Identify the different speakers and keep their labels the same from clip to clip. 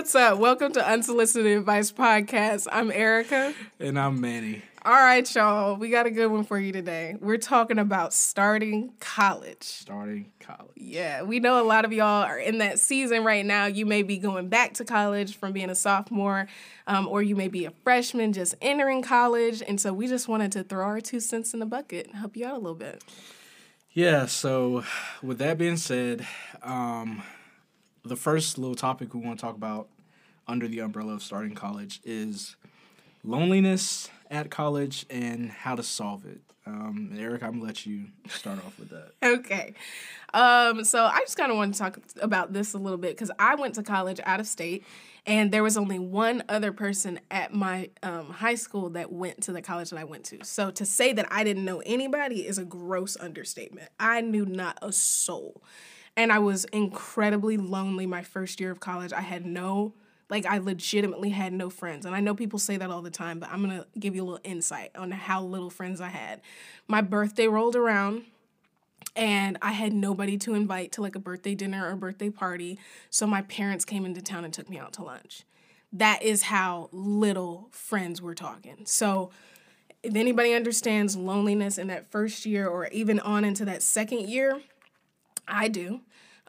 Speaker 1: What's up? Welcome to Unsolicited Advice Podcast. I'm Erika.
Speaker 2: And I'm Manny.
Speaker 1: All right, y'all. We got a good one for you today. We're talking about starting college.
Speaker 2: Starting college.
Speaker 1: Yeah, we know a lot of y'all are in that season right now. You may be going back to college from being a sophomore, um, or you may be a freshman just entering college. And so we just wanted to throw our two cents in the bucket and help you out a little bit.
Speaker 2: Yeah, so with that being said, um, the first little topic we want to talk about under the umbrella of starting college is loneliness at college and how to solve it. Um, Eric, I'm gonna let you start off with that.
Speaker 1: Okay. Um, so I just kind of want to talk about this a little bit because I went to college out of state, and there was only one other person at my um, high school that went to the college that I went to. So to say that I didn't know anybody is a gross understatement. I knew not a soul. And I was incredibly lonely my first year of college. I had no like I legitimately had no friends. And I know people say that all the time, but I'm to give you a little insight on how little friends I had. My birthday rolled around and I had nobody to invite to like a birthday dinner or birthday party. So my parents came into town and took me out to lunch. That is how little friends we're talking. So if anybody understands loneliness in that first year or even on into that second year, I do.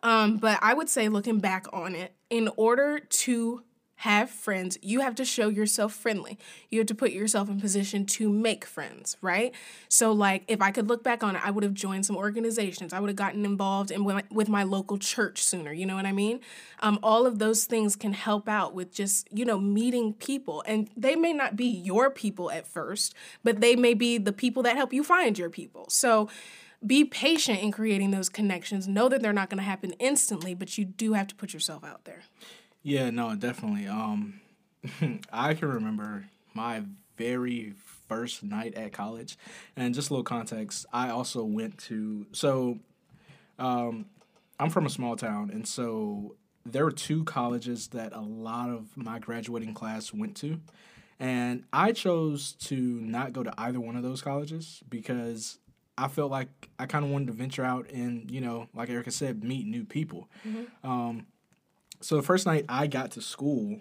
Speaker 1: Um, but I would say, looking back on it, in order to have friends, you have to show yourself friendly. You have to put yourself in position to make friends, right? So, like, if I could look back on it, I would have joined some organizations. I would have gotten involved in with my local church sooner. You know what I mean? Um, all of those things can help out with just you know meeting people, and they may not be your people at first, but they may be the people that help you find your people. So be patient in creating those connections. Know that they're not going to happen instantly, but you do have to put yourself out there.
Speaker 2: Yeah, no, definitely. Um, I can remember my very first night at college, and just a little context. I also went to so, um, I'm from a small town, and so there were two colleges that a lot of my graduating class went to. And I chose to not go to either one of those colleges because I felt like I kind of wanted to venture out and, you know, like Erika said, meet new people. Mm-hmm. Um, so the first night I got to school,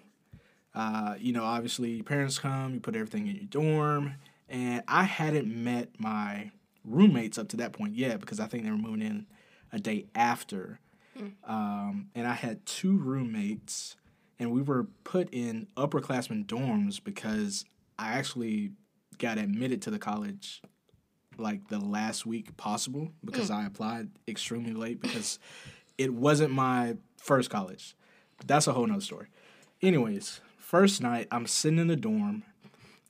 Speaker 2: uh, you know, obviously parents come, you put everything in your dorm, and I hadn't met my roommates up to that point yet because I think they were moving in a day after. Mm. Um, and I had two roommates, and we were put in upperclassmen dorms because I actually got admitted to the college like the last week possible because mm. I applied extremely late because it wasn't my first college. But that's a whole nother story. Anyways, first night I'm sitting in the dorm,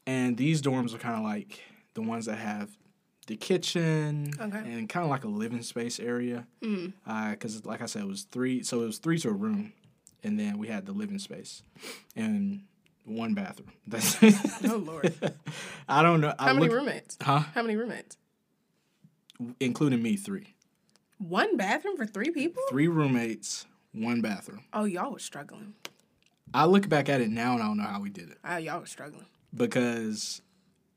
Speaker 2: and these dorms are kind of like the ones that have the kitchen okay. and kind of like a living space area. Because, mm. uh, like I said, it was three. So it was three to a room, and then we had the living space and one bathroom. That's oh lord. I don't know.
Speaker 1: How I many look, roommates? Huh? How many roommates?
Speaker 2: Including me, three.
Speaker 1: One bathroom for three people.
Speaker 2: Three roommates one bathroom.
Speaker 1: Oh, y'all were struggling.
Speaker 2: I look back at it now and I don't know how we did it.
Speaker 1: Oh, y'all were struggling.
Speaker 2: Because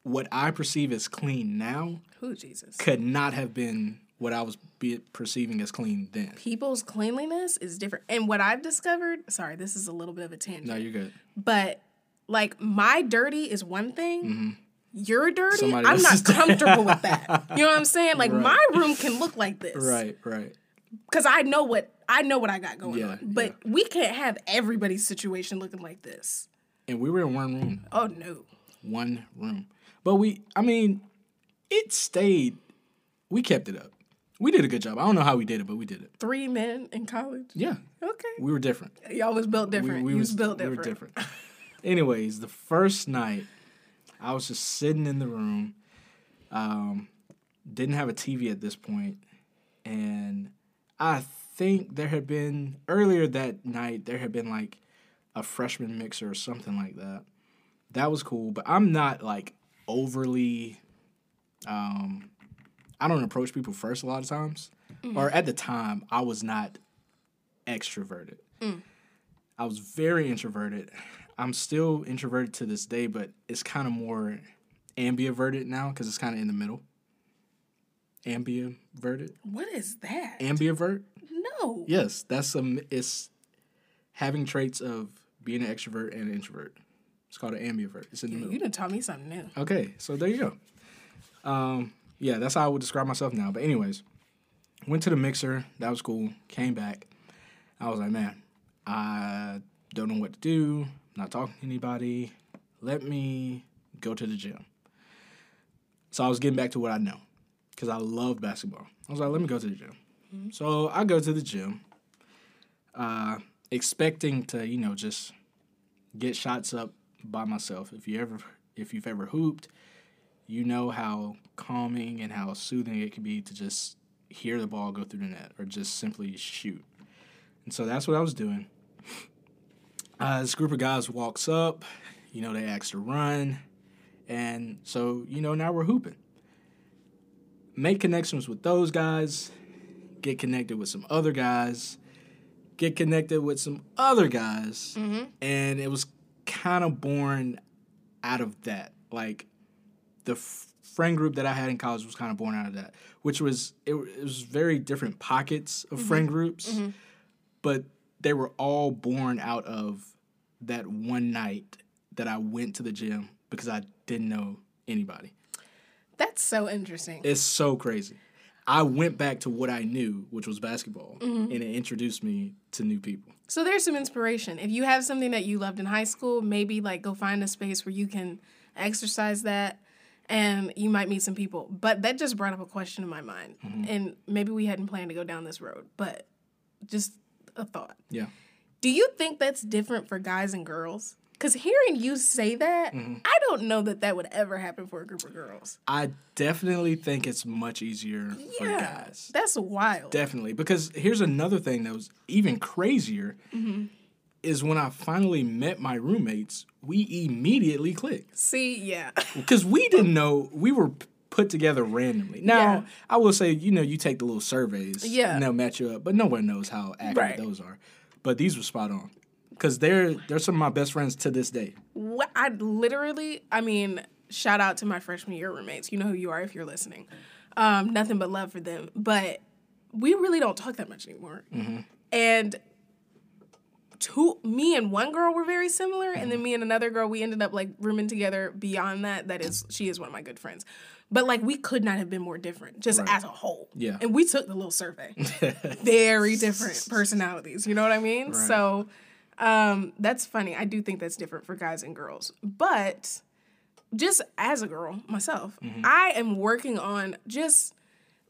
Speaker 2: what I perceive as clean now,
Speaker 1: who Jesus,
Speaker 2: could not have been what I was be- perceiving as clean then.
Speaker 1: People's cleanliness is different, and what I've discovered. Sorry, this is a little bit of a tangent.
Speaker 2: No, you're good.
Speaker 1: But like my dirty is one thing. Mm-hmm. You're dirty. Somebody I'm not comfortable with that. You know what I'm saying? Like right. my room can look like this.
Speaker 2: Right, right.
Speaker 1: Because I know what I know what I got going yeah, on. But yeah. we can't have everybody's situation looking like this.
Speaker 2: And we were in one room.
Speaker 1: Oh no.
Speaker 2: One room. But we I mean, it stayed we kept it up. We did a good job. I don't know how we did it, but we did it.
Speaker 1: Three men in college?
Speaker 2: Yeah.
Speaker 1: Okay.
Speaker 2: We were different.
Speaker 1: Y'all was built different. We, we was, was, built different. We were different.
Speaker 2: Anyways, the first night, I was just sitting in the room. Um, didn't have a TV at this point, and I think there had been earlier that night there had been like a freshman mixer or something like that. That was cool, but I'm not like overly um I don't approach people first a lot of times. Mm-hmm. Or at the time, I was not extroverted. Mm. I was very introverted. I'm still introverted to this day, but it's kind of more ambiverted now because it's kind of in the middle. Ambiverted.
Speaker 1: What is that?
Speaker 2: Ambivert.
Speaker 1: No.
Speaker 2: Yes, that's um. It's having traits of being an extrovert and an introvert. It's called an ambivert. It's in the middle.
Speaker 1: You done taught me something new.
Speaker 2: Okay, so there you go. Um, yeah, that's how I would describe myself now. But anyways, went to the mixer. That was cool. Came back. I was like, man, I don't know what to do. Not talking to anybody. Let me go to the gym. So I was getting back to what I know because I love basketball. I was like, let me go to the gym. So I go to the gym, uh, expecting to, you know, just get shots up by myself. If you ever, if you've ever hooped, you know how calming and how soothing it can be to just hear the ball go through the net or just simply shoot. And so that's what I was doing. Uh, this group of guys walks up, you know, they ask to run, and so you know now we're hooping. Make connections with those guys, get connected with some other guys, get connected with some other guys, mm-hmm. and it was kind of born out of that. Like the f- friend group that I had in college was kind of born out of that, which was it, it was very different pockets of mm-hmm. friend groups, mm-hmm. but they were all born out of that one night that I went to the gym because I didn't know anybody.
Speaker 1: That's so interesting.
Speaker 2: It's so crazy. I went back to what I knew, which was basketball, mm-hmm. and it introduced me to new people.
Speaker 1: So there's some inspiration. If you have something that you loved in high school, maybe like go find a space where you can exercise that and you might meet some people. But that just brought up a question in my mind. Mm-hmm. And maybe we hadn't planned to go down this road, but just a thought.
Speaker 2: Yeah.
Speaker 1: Do you think that's different for guys and girls? Because hearing you say that, mm-hmm. I don't know that that would ever happen for a group of girls.
Speaker 2: I definitely think it's much easier for guys.
Speaker 1: that's wild.
Speaker 2: Definitely. Because here's another thing that was even crazier mm-hmm. is when I finally met my roommates, we immediately clicked.
Speaker 1: See, yeah,
Speaker 2: Because we didn't know, we were put together randomly. Now,
Speaker 1: Yeah.
Speaker 2: I will say, you know, you take the little surveys
Speaker 1: Yeah.
Speaker 2: and they'll match you up, but no one knows how accurate
Speaker 1: Right.
Speaker 2: those are. But these were spot on. Because they're, they're some of my best friends to this day.
Speaker 1: What I literally, I mean, shout out to my freshman year roommates. You know who you are if you're listening. Um, nothing but love for them. But we really don't talk that much anymore. And two, me and one girl were very similar, and then me and another girl, we ended up like rooming together. Beyond that, that is, she is one of my good friends. But like, we could not have been more different, just
Speaker 2: Right.
Speaker 1: as a whole.
Speaker 2: Yeah.
Speaker 1: And we took the little survey. very different personalities. You know what I mean?
Speaker 2: Right.
Speaker 1: So um, that's funny. I do think that's different for guys and girls. But just as a girl myself, I am working on just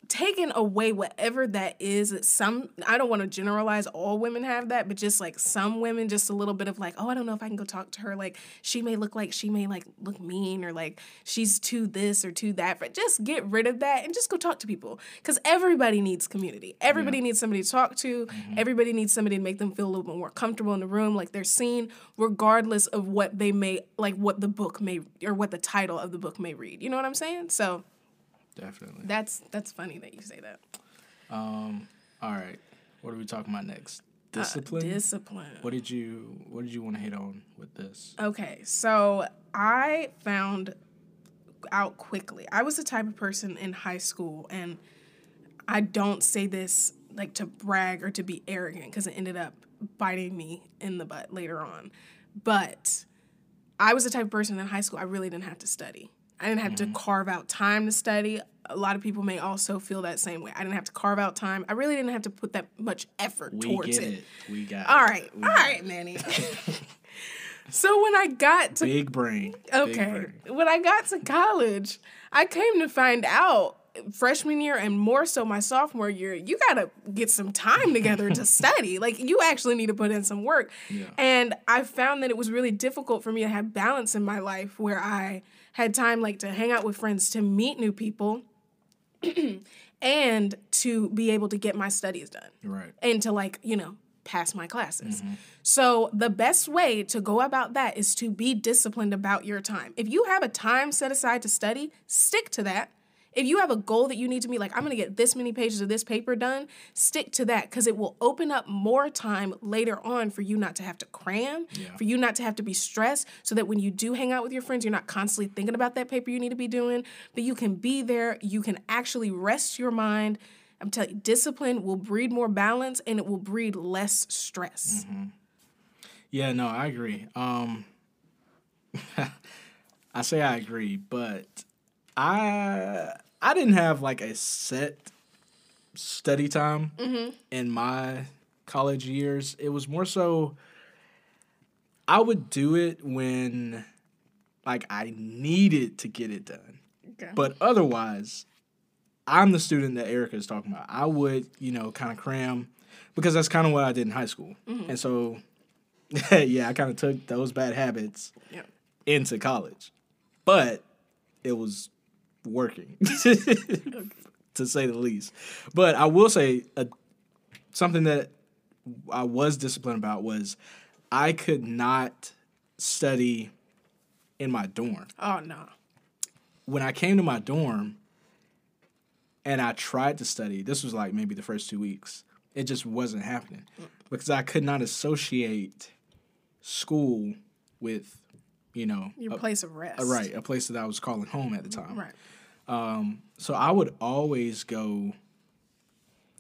Speaker 1: taking away whatever that is that some I don't want to generalize all women have that, but just like some women just a little bit of like, oh, I don't know if I can go talk to her like she may look like she may like look mean or like she's too this or too that. But just get rid of that and just go talk to people cuz everybody needs community. Everybody needs somebody to talk to. Mm-hmm. Everybody needs somebody to make them feel a little bit more comfortable in the room like they're seen regardless of what they may like what the book may or what the title of the book may read. You know what I'm saying? So
Speaker 2: Definitely.
Speaker 1: that's that's funny that you say that.
Speaker 2: Um, all right. What are we talking about next? Discipline?
Speaker 1: Discipline.
Speaker 2: what did you what did you want to hit on with this?
Speaker 1: Okay, so I found out quickly. I was the type of person in high school, and I don't say this like to brag or to be arrogant because it ended up biting me in the butt later on. But I was the type of person in high school, I really didn't have to study. I didn't have to mm-hmm. carve out time to study. A lot of people may also feel that same way. I didn't have to carve out time. I really didn't have to put that much effort
Speaker 2: We
Speaker 1: towards
Speaker 2: get
Speaker 1: it.
Speaker 2: it. We got
Speaker 1: All right,
Speaker 2: We
Speaker 1: all Manny. so when I got to
Speaker 2: Big brain. Big
Speaker 1: okay,
Speaker 2: brain.
Speaker 1: when I got to college, I came to find out freshman year and more so my sophomore year, you gotta get some time together to study. Like you actually need to put in some work.
Speaker 2: Yeah.
Speaker 1: And I found that it was really difficult for me to have balance in my life where I had time like to hang out with friends, to meet new people, and to be able to get my studies done.
Speaker 2: Right.
Speaker 1: and to like you know pass my classes. Mm-hmm. So the best way to go about that is to be disciplined about your time. If you have a time set aside to study stick to that if you have a goal that you need to meet like i'm going to get this many pages of this paper done stick to that because it will open up more time later on for you not to have to cram
Speaker 2: Yeah.
Speaker 1: for you not to have to be stressed so that when you do hang out with your friends you're not constantly thinking about that paper you need to be doing but you can be there you can actually rest your mind I'm telling you, discipline will breed more balance and it will breed less stress.
Speaker 2: Yeah, no, I agree. Um, I say I agree, but I I didn't have like a set study time mm-hmm. in my college years. It was more so I would do it when like I needed to get it done.
Speaker 1: Okay.
Speaker 2: But otherwise, I'm the student that Erika is talking about. I would, you know, kind of cram because that's kind of what I did in high school. Mm-hmm. And so, yeah, I kind of took those bad habits
Speaker 1: Yeah.
Speaker 2: into college. But it was working, to say the least. But I will say uh, something that I was disciplined about was I could not study in my dorm
Speaker 1: Oh no.
Speaker 2: when I came to my dorm and I tried to study, this was like maybe the first two weeks, it just wasn't happening because I could not associate school with, you know,
Speaker 1: Your
Speaker 2: a-
Speaker 1: place of rest.
Speaker 2: a- right, a place that I was calling home at the time.
Speaker 1: Right.
Speaker 2: Um, So I would always go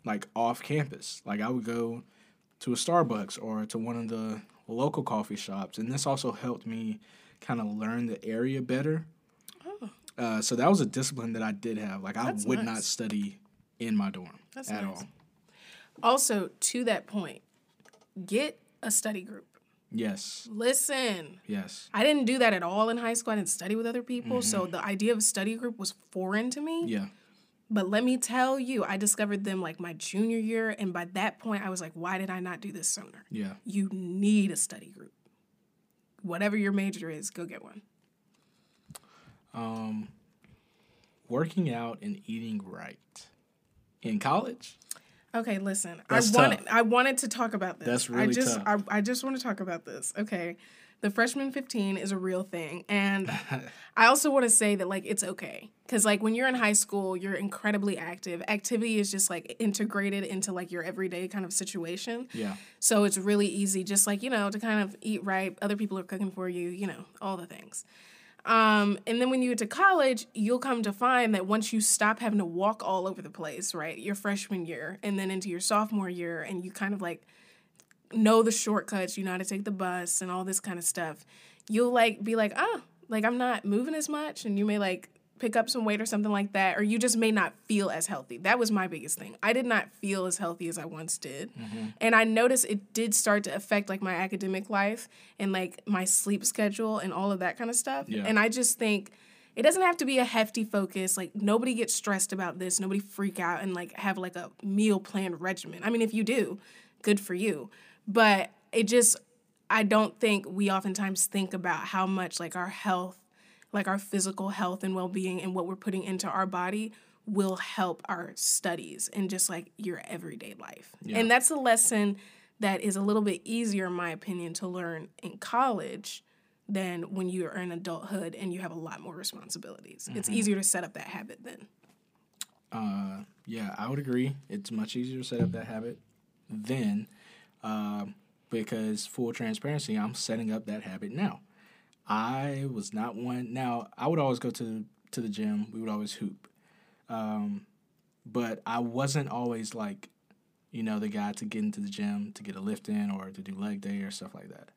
Speaker 2: like off campus. Like I would go to a Starbucks or to one of the local coffee shops. And this also helped me kind of learn the area better. Uh, so that was a discipline that I did have. Like I
Speaker 1: Oh. That's
Speaker 2: would not study in my dorm
Speaker 1: That's
Speaker 2: at
Speaker 1: nice.
Speaker 2: all.
Speaker 1: Also, to that point, get a study group.
Speaker 2: Yes.
Speaker 1: Listen.
Speaker 2: Yes.
Speaker 1: I didn't do that at all in high school. I didn't study with other people. So the idea of a study group was foreign to me.
Speaker 2: Yeah.
Speaker 1: But let me tell you, I discovered them like my junior year. And by that point, I was like, why did I not do this sooner?
Speaker 2: Yeah.
Speaker 1: You need a study group. Whatever your major is, go get one.
Speaker 2: Um, working out and eating right in college.
Speaker 1: Okay, listen.
Speaker 2: That's
Speaker 1: I wanted
Speaker 2: tough.
Speaker 1: I wanted to talk about this.
Speaker 2: That's
Speaker 1: I
Speaker 2: really
Speaker 1: just
Speaker 2: tough.
Speaker 1: I, I just want to talk about this. Okay. The freshman 15 is a real thing. And I also want to say that like it's okay. Cuz like when you're in high school, you're incredibly active. Activity is just like integrated into like your everyday kind of situation.
Speaker 2: Yeah.
Speaker 1: So it's really easy just like, you know, to kind of eat right. Other people are cooking for you, you know, all the things. Um, and then when you get to college, you'll come to find that once you stop having to walk all over the place, right, your freshman year and then into your sophomore year, and you kind of like know the shortcuts, you know how to take the bus and all this kind of stuff, you'll like be like, ah, like I'm not moving as much, and you may like pick up some weight or something like that, or you just may not feel as healthy. That was my biggest thing. I did not feel as healthy as I once did. Mm-hmm. And I noticed it did start to affect like my academic life and like my sleep schedule and all of that kind of stuff.
Speaker 2: Yeah.
Speaker 1: And I just think it doesn't have to be a hefty focus. Like nobody gets stressed about this. Nobody freak out and like have like a meal plan regimen. I mean, if you do, good for you. But it just I don't think we oftentimes think about how much like our health, like our physical health and well-being and what we're putting into our body will help our studies and just like your everyday life. And that's a lesson that is a little bit easier in my opinion to learn in college than when you are in adulthood and you have a lot more responsibilities. It's easier to set up that habit then.
Speaker 2: Uh, yeah, I would agree. It's much easier to set up that habit then, um, because full transparency, I'm setting up that habit now. I was not one. Now I would always go to to the gym. We would always hoop, um, but I wasn't always like, you know, the guy to get into the gym to get a lift in or to do leg day or stuff like that.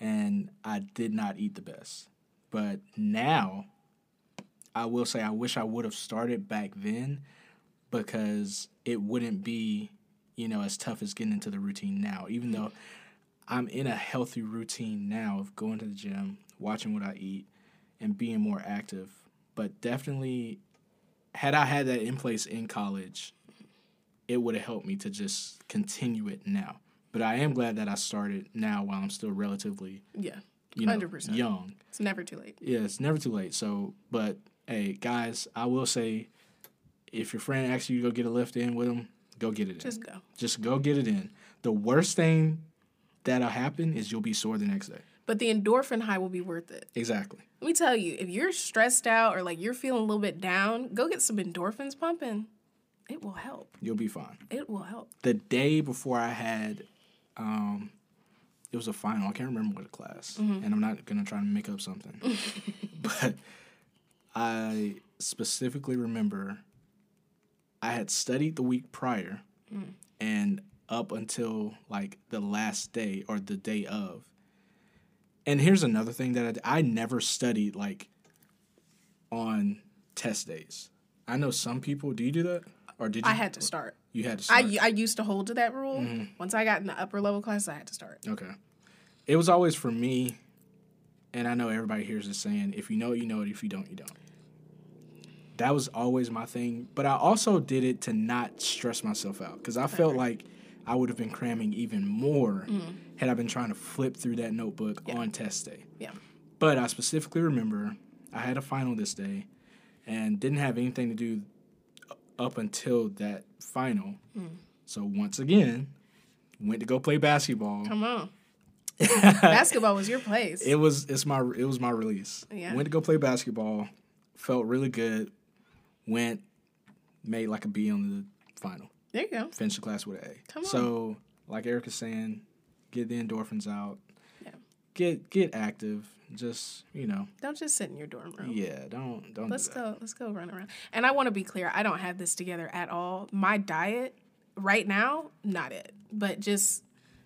Speaker 2: And I did not eat the best. But now, I will say I wish I would have started back then because it wouldn't be, you know, as tough as getting into the routine now. Even though I'm in a healthy routine now of going to the gym, watching what I eat, and being more active. But definitely, had I had that in place in college, it would have helped me to just continue it now. But I am glad that I started now while I'm still relatively,
Speaker 1: Yeah.
Speaker 2: you know,
Speaker 1: 100%.
Speaker 2: young.
Speaker 1: It's never too late.
Speaker 2: Yeah, it's never too late. So, but hey, guys, I will say, if your friend asks you to go get a lift in with them, go get it in.
Speaker 1: Just go.
Speaker 2: Just go get it in. The worst thing that'll happen is you'll be sore the next day.
Speaker 1: But the endorphin high will be worth it.
Speaker 2: Exactly.
Speaker 1: Let me tell you, if you're stressed out or like you're feeling a little bit down, go get some endorphins pumping. It will help.
Speaker 2: You'll be fine.
Speaker 1: It will help.
Speaker 2: The day before I had, um, it was a final. I can't remember what class, and I'm not gonna try to make up something, but I specifically remember I had studied the week prior, and up until like the last day or the day of, and here's another thing that I, I never studied like on test days. I know some people. Do you do that, or did you?
Speaker 1: I had to start.
Speaker 2: You had to. Start?
Speaker 1: I, I used to hold to that rule. Mm-hmm. Once I got in the upper level class, I had to start.
Speaker 2: Okay. It was always for me, and I know everybody hears this saying, if you know it, you know it. If you don't, you don't. That was always my thing. But I also did it to not stress myself out because I felt like I would have been cramming even more mm-hmm. Had I been trying to flip through that notebook on test day.
Speaker 1: Yeah.
Speaker 2: But I specifically remember I had a final this day and didn't have anything to do up until that final. Mm. So once again, went to go play basketball.
Speaker 1: Come on. Basketball was your place.
Speaker 2: It was it's my it was my release.
Speaker 1: Yeah.
Speaker 2: Went to go play basketball, felt really good. Went, made like a B on the final.
Speaker 1: there you go.
Speaker 2: Finished the class with an A.
Speaker 1: Come on.
Speaker 2: So like Erika's saying, get the endorphins out.
Speaker 1: Yeah.
Speaker 2: Get get active. Just you know,
Speaker 1: Don't just sit in your dorm room.
Speaker 2: yeah. Don't don't.
Speaker 1: Let's
Speaker 2: do
Speaker 1: go. Let's go run around. And I want to be clear. I don't have this together at all. My diet right now, not it. But just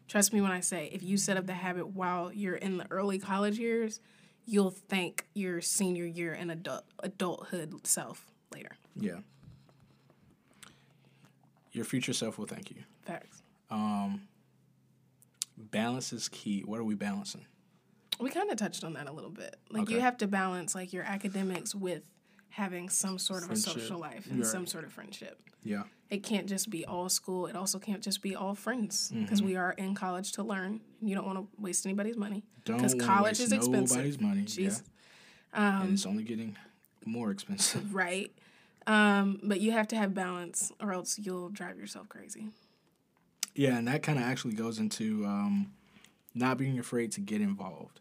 Speaker 1: trust me when I say, if you set up the habit while you're in the early college years, you'll thank your senior year and adult adulthood self later.
Speaker 2: Yeah. Your future self will thank you.
Speaker 1: Facts.
Speaker 2: Um, Balance is key. What are we balancing?
Speaker 1: We kind of touched on that a little bit. Like you have to balance like your academics with having some sort of
Speaker 2: Friendship.
Speaker 1: a social life and
Speaker 2: Right.
Speaker 1: some sort of friendship.
Speaker 2: Yeah.
Speaker 1: It can't just be all school. It also can't just be all friends because
Speaker 2: Mm-hmm.
Speaker 1: we are in college to learn. You don't want to waste anybody's money
Speaker 2: Don't
Speaker 1: because college
Speaker 2: waste
Speaker 1: is expensive,
Speaker 2: Nobody's money.
Speaker 1: Jeez.
Speaker 2: Yeah. and it's only getting more expensive.
Speaker 1: right? Um, but you have to have balance, or else you'll drive yourself crazy.
Speaker 2: Yeah, and that kind of actually goes into um, not being afraid to get involved.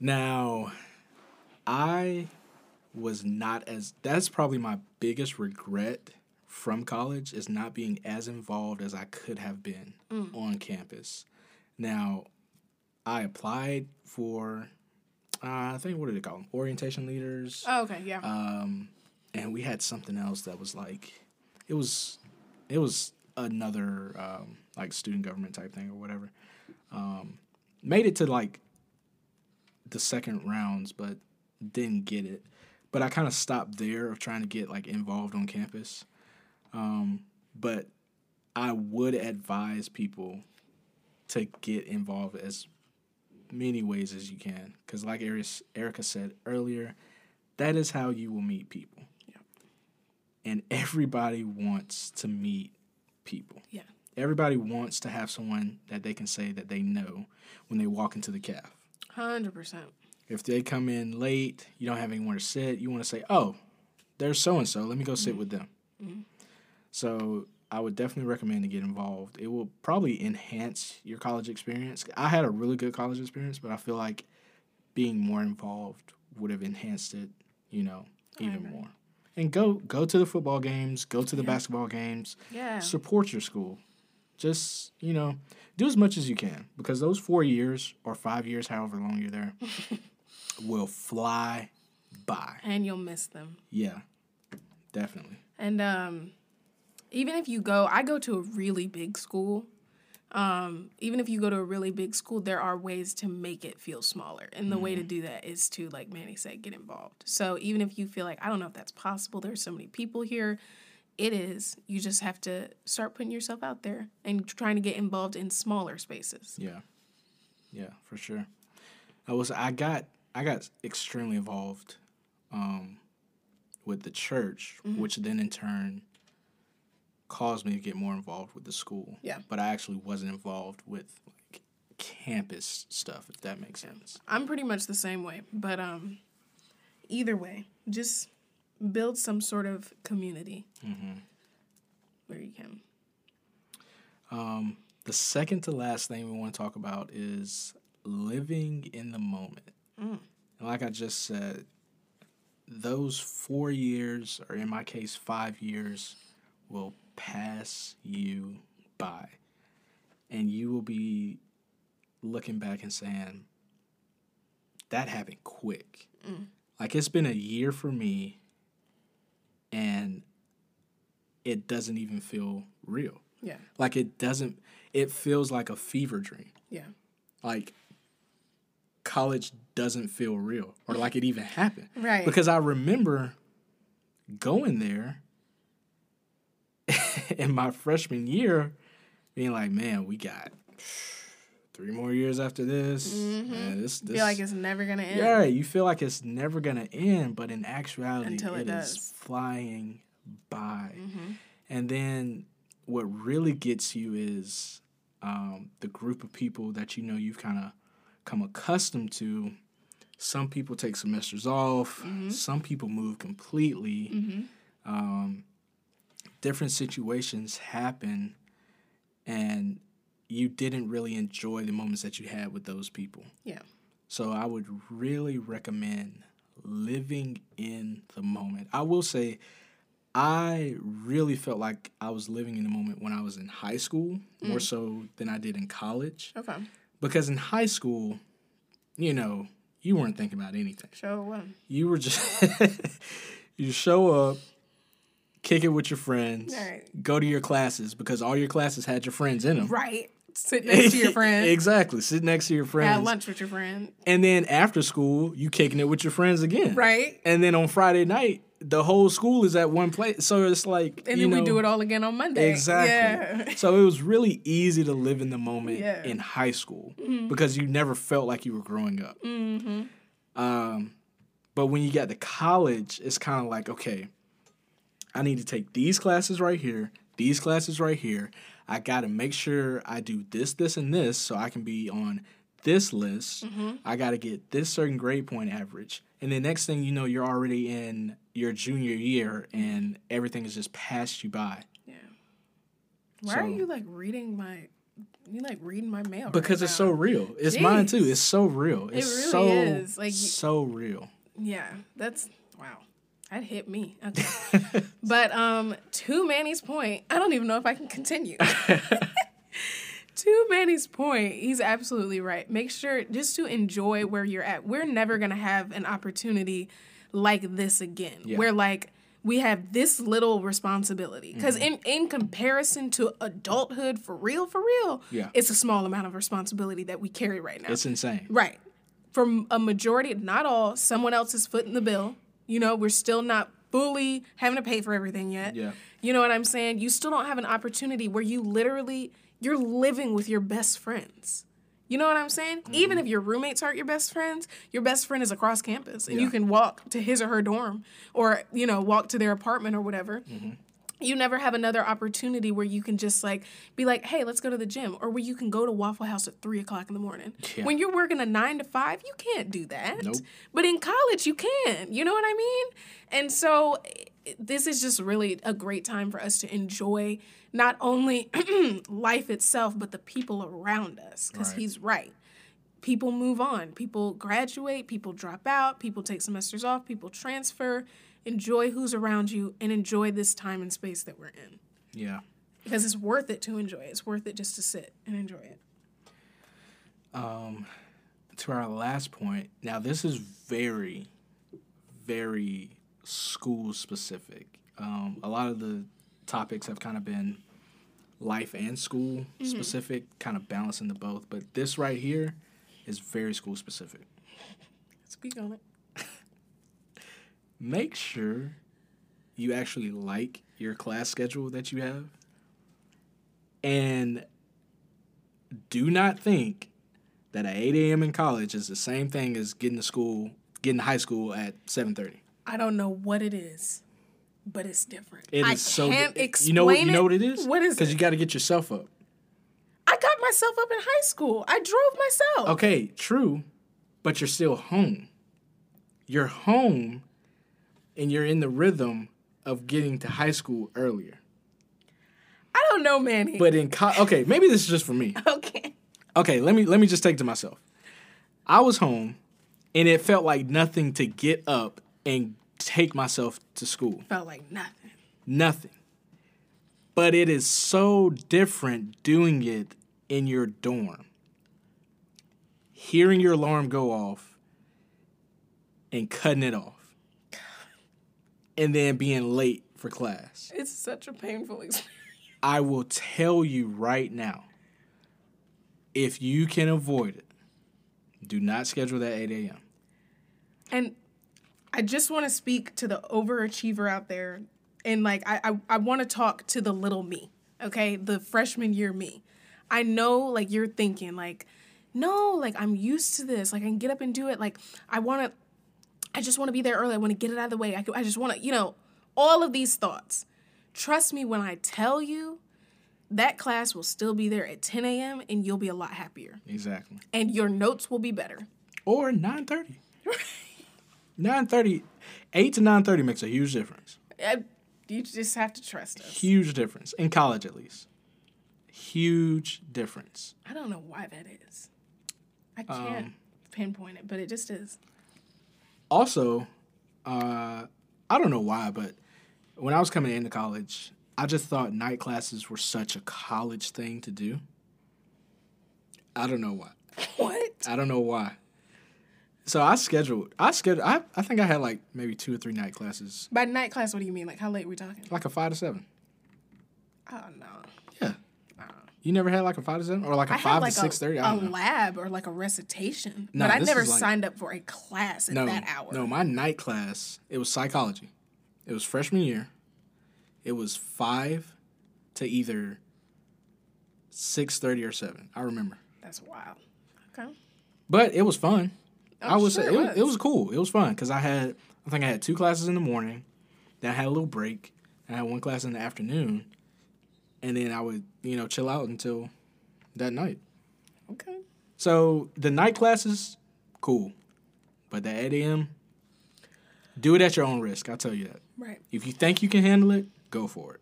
Speaker 2: Now, I was not as that's probably my biggest regret from college is not being as involved as I could have been on campus. Now, I applied for uh, I think what do they call them? Orientation leaders.
Speaker 1: Oh, okay, yeah.
Speaker 2: Um, and we had something else that was like, it was, it was another um, like student government type thing or whatever. Um, made it to like the second rounds, but didn't get it. But I kind of stopped there of trying to get like involved on campus. Um, but I would advise people to get involved as many ways as you can, because like Erika said earlier, that is how you will meet people. And everybody wants to meet people.
Speaker 1: yeah.
Speaker 2: Everybody wants to have someone that they can say that they know when they walk into the calf.
Speaker 1: Hundred percent.
Speaker 2: If they come in late, you don't have anywhere to sit, you want to say, oh, there's so and so, let me go sit mm-hmm. with them. Mm-hmm. So I would definitely recommend to get involved. It will probably enhance your college experience. I had a really good college experience, but I feel like being more involved would have enhanced it, you know, even more. And go go to the football games, go to the basketball games,
Speaker 1: Yeah.
Speaker 2: support your school. Just, you know, do as much as you can because those 4 years or 5 years however long you're there will fly by.
Speaker 1: and you'll miss them.
Speaker 2: Yeah. Definitely.
Speaker 1: And um, even if you go, I go to a really big school. Um, even if you go to a really big school, there are ways to make it feel smaller. And the way to do that is to, like Manny said, get involved. So even if you feel like, I don't know if that's possible, there's so many people here, it is. You just have to start putting yourself out there and trying to get involved in smaller spaces.
Speaker 2: Yeah. Yeah, for sure. I was I got I got extremely involved um with the church, which then in turn caused me to get more involved with the school.
Speaker 1: Yeah.
Speaker 2: But I actually wasn't involved with like campus stuff, if that makes sense.
Speaker 1: I'm pretty much the same way, but um, either way, just build some sort of community where you can.
Speaker 2: Um, the second to last thing we want to talk about is living in the moment. And like I just said, those four years, or in my case, five years, will pass you by. And you will be looking back and saying, that happened quick. Mm. Like it's been a year for me, and it doesn't even feel real.
Speaker 1: Yeah,
Speaker 2: Like it doesn't, it feels like a fever dream.
Speaker 1: yeah,
Speaker 2: Like college doesn't feel real or like it even happened.
Speaker 1: Right.
Speaker 2: Because I remember going there in my freshman year being like, man, we got three more years after this. Man, this, this
Speaker 1: feel like it's never gonna end.
Speaker 2: yeah, you feel like it's never gonna end, but in actuality,
Speaker 1: Until it
Speaker 2: it is
Speaker 1: does.
Speaker 2: flying by.
Speaker 1: Mm-hmm.
Speaker 2: And then what really gets you is um, the group of people that you know you've kind of come accustomed to. Some people take semesters off.
Speaker 1: Mm-hmm.
Speaker 2: Some people move completely. Um, different situations happen, and you didn't really enjoy the moments that you had with those people.
Speaker 1: Yeah.
Speaker 2: So I would really recommend living in the moment. I will say, I really felt like I was living in the moment when I was in high school, more mm. so than I did in college.
Speaker 1: Okay.
Speaker 2: Because in high school, you know, you weren't thinking about anything.
Speaker 1: Show one.
Speaker 2: You were just, you show up, kick it with your friends,
Speaker 1: Right.
Speaker 2: go to your classes because all your classes had your friends in them.
Speaker 1: Right. Sit next to your friend.
Speaker 2: exactly. Sit next to your friends.
Speaker 1: Have lunch with your friend.
Speaker 2: And then after school, you kicking it with your friends again.
Speaker 1: Right.
Speaker 2: And then on Friday night, the whole school is at one place. So it's like
Speaker 1: And
Speaker 2: you
Speaker 1: then we do it all again on Monday.
Speaker 2: Exactly.
Speaker 1: Yeah.
Speaker 2: So it was really easy to live in the moment
Speaker 1: Yeah.
Speaker 2: in high school because you never felt like you were growing up.
Speaker 1: Mm-hmm.
Speaker 2: Um, but when you get to college, it's kind of like, okay, I need to take these classes right here, these classes right here. I got to make sure I do this, this, and this so I can be on this list.
Speaker 1: Mm-hmm.
Speaker 2: I got to get this certain grade point average. And then next thing you know, you're already in your junior year and everything is just passed you by.
Speaker 1: Yeah. Why are you like reading my? You like reading my mail?
Speaker 2: Because
Speaker 1: right
Speaker 2: it's
Speaker 1: now.
Speaker 2: so real. It's mine too. It's so real. It's
Speaker 1: really
Speaker 2: so
Speaker 1: is. Like,
Speaker 2: so real.
Speaker 1: Yeah, that's wow. That hit me. Okay. but um to Manny's point, I don't even know if I can continue. to Manny's point, he's absolutely right. Make sure just to enjoy where you're at. We're never gonna have an opportunity like this again.
Speaker 2: Yeah.
Speaker 1: Where like we have this little responsibility. Because
Speaker 2: Mm-hmm.
Speaker 1: in, in comparison to adulthood, for real, for real,
Speaker 2: Yeah.
Speaker 1: it's a small amount of responsibility that we carry right now.
Speaker 2: It's insane.
Speaker 1: Right. For a majority, not all, someone else is footing the bill. You know, we're still not fully having to pay for everything yet.
Speaker 2: Yeah.
Speaker 1: You know what I'm saying? You still don't have an opportunity where you literally you're living with your best friends. You know what I'm saying?
Speaker 2: Mm-hmm.
Speaker 1: Even if your roommates aren't your best friends, your best friend is across campus and you can walk to his or her dorm or, you know, walk to their apartment or whatever
Speaker 2: Mm-hmm.
Speaker 1: You never have another opportunity where you can just like be like, hey, let's go to the gym, or where you can go to Waffle House at three o'clock in the morning.
Speaker 2: Yeah.
Speaker 1: When you're working a nine to five, you can't do that.
Speaker 2: Nope.
Speaker 1: But in college, you can. You know what I mean? And so eh, this is just really a great time for us to enjoy not only life itself, but the people around us. Because
Speaker 2: Right.
Speaker 1: he's right. People move on. People graduate. People drop out. People take semesters off. People transfer. Enjoy who's around you and enjoy this time and space that we're in
Speaker 2: Yeah.
Speaker 1: because it's worth it to enjoy it. It's worth it just to sit and enjoy it.
Speaker 2: Um, to our last point. Now, this is very, very school specific. Um, a lot of the topics have kind of been life and school specific, kind of balancing the both. But this right here is very school specific.
Speaker 1: Speak on it.
Speaker 2: Make sure you actually like your class schedule that you have. And do not think that at 8 a.m. in college is the same thing as getting to school, getting to high school at 7:30.
Speaker 1: I don't know what it is, but it's different.
Speaker 2: It is
Speaker 1: I
Speaker 2: so.
Speaker 1: can't
Speaker 2: di-
Speaker 1: explain
Speaker 2: you know what? You know what it is?
Speaker 1: What is
Speaker 2: Because you got to get yourself up.
Speaker 1: I got myself up in high school. I drove myself.
Speaker 2: Okay, true, but you're still home. You're home, and you're in the rhythm of getting to high school earlier.
Speaker 1: I don't know, Manny.
Speaker 2: But in co- okay, maybe this is just for me.
Speaker 1: okay.
Speaker 2: Okay, let me let me just take it to myself. I was home, and it felt like nothing to get up and take myself to school.
Speaker 1: Felt like nothing.
Speaker 2: Nothing. But it is so different doing it in your dorm. Hearing your alarm go off and cutting it off. And then being late for class.
Speaker 1: It's such a painful experience.
Speaker 2: I will tell you right now if you can avoid it, Do not schedule that 8 a.m.
Speaker 1: And I just want to speak to the overachiever out there. And like, I, I, I want to talk to the little me, okay? The freshman year me. I know, like, you're thinking, like, no, like, I'm used to this. Like, I can get up and do it. Like, I want to, I just want to be there early. I want to get it out of the way. I, I just want to, you know, all of these thoughts. Trust me when I tell you that class will still be there at 10 a.m. and you'll be a lot happier.
Speaker 2: Exactly.
Speaker 1: And your notes will be better.
Speaker 2: Or 9:30. 9:30, 8 to 9:30 makes a huge difference.
Speaker 1: Uh, You just have to trust us.
Speaker 2: Huge difference in college, at least. Huge difference.
Speaker 1: I don't know why that is. I can't pinpoint it, but it just is.
Speaker 2: Also, uh, I don't know why, but when I was coming into college, I just thought night classes were such a college thing to do. I don't know why.
Speaker 1: What?
Speaker 2: I don't know why. So I scheduled. I scheduled. I, I think I had like maybe two or three night classes,
Speaker 1: By night class, what do you mean? Like how late we talking?
Speaker 2: like a five to seven.
Speaker 1: Oh no.
Speaker 2: You never had like a five to seven or like a
Speaker 1: I
Speaker 2: five
Speaker 1: like
Speaker 2: to six thirty.
Speaker 1: a,
Speaker 2: I
Speaker 1: a
Speaker 2: don't know.
Speaker 1: lab or like a recitation,
Speaker 2: No,
Speaker 1: but I never
Speaker 2: like-
Speaker 1: signed up for a class at
Speaker 2: No,
Speaker 1: that hour.
Speaker 2: no. My night class. It was psychology. It was freshman year. It was five to either six thirty or seven. I remember,
Speaker 1: That's wild. Okay.
Speaker 2: but it was fun. Oh, I
Speaker 1: I'm
Speaker 2: was.
Speaker 1: sure
Speaker 2: it,
Speaker 1: it
Speaker 2: was. it
Speaker 1: was
Speaker 2: cool. It was fun because I had. I think I had two classes in the morning. Then I had a little break. and I had one class in the afternoon, and then I would you know chill out until that night.
Speaker 1: Okay.
Speaker 2: So the night classes, cool, but the eight a.m. Do it at your own risk. I'll tell you that.
Speaker 1: Right.
Speaker 2: If you think you can handle it, go for it.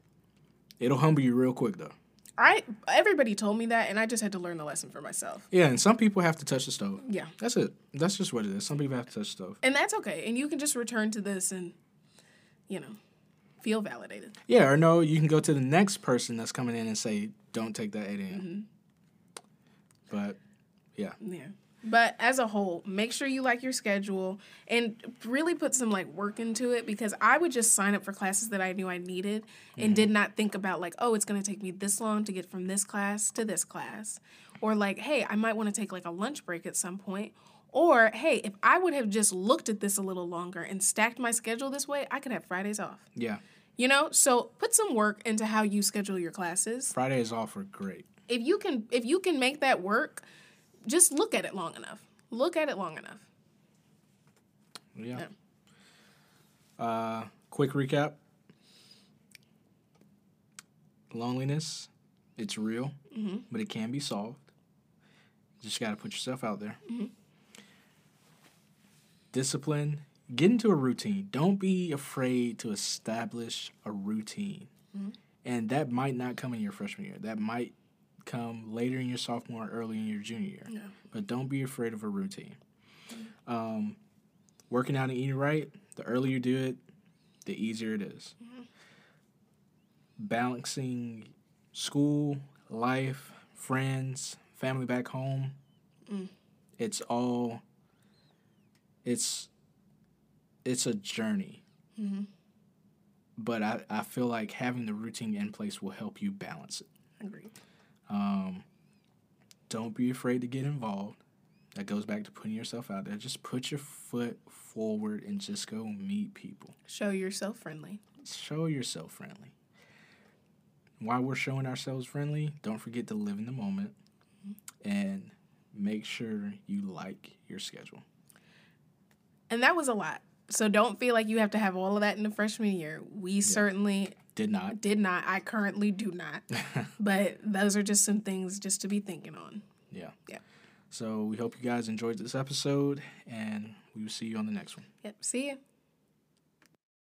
Speaker 2: It'll humble you real quick though.
Speaker 1: I everybody told me that, and I just had to learn the lesson for myself.
Speaker 2: Yeah, and some people have to touch the stove.
Speaker 1: Yeah.
Speaker 2: That's it. That's just what it is. Some people have to touch the stove.
Speaker 1: And that's okay. And you can just return to this and, you know, feel validated.
Speaker 2: Yeah, or no, you can go to the next person that's coming in and say, "Don't take that 8 a.m." Mm-hmm. But yeah,
Speaker 1: Yeah. But as a whole, make sure you like your schedule and really put some like work into it because I would just sign up for classes that I knew I needed and mm-hmm. did not think about like, oh, it's going to take me this long to get from this class to this class. Or like, hey, I might want to take like a lunch break at some point. Or hey, if I would have just looked at this a little longer and stacked my schedule this way, I could have Fridays off.
Speaker 2: yeah.
Speaker 1: You know? So put some work into how you schedule your classes
Speaker 2: Fridays off are great.
Speaker 1: if you can if you can make that work just look at it long enough look at it long enough
Speaker 2: Yeah. Uh, quick recap. Loneliness, it's real, but it can be solved. You just got to put yourself out there. Discipline, get into a routine. Don't be afraid to establish a routine. Mm-hmm. And that might not come in your freshman year. That might come later in your sophomore, early in your junior year.
Speaker 1: Yeah.
Speaker 2: But don't be afraid of a routine. Mm-hmm. Um, working out and eating right, the earlier you do it, the easier it is. Mm-hmm. Balancing school, life, friends, family back home, mm. it's all it's it's a journey. But I, I feel like having the routine in place will help you balance it.
Speaker 1: agreed
Speaker 2: Um, don't be afraid to get involved. That goes back to putting yourself out there. Just put your foot forward and just go meet people.
Speaker 1: show yourself friendly
Speaker 2: Show yourself friendly. While we're showing ourselves friendly, don't forget to live in the moment and make sure you like your schedule.
Speaker 1: And that was a lot so don't feel like you have to have all of that in the freshman year we certainly
Speaker 2: Did not.
Speaker 1: did not i currently do not but those are just some things just to be thinking on
Speaker 2: Yeah.
Speaker 1: Yeah.
Speaker 2: So we hope you guys enjoyed this episode and we will see you on the next one.
Speaker 1: yep see you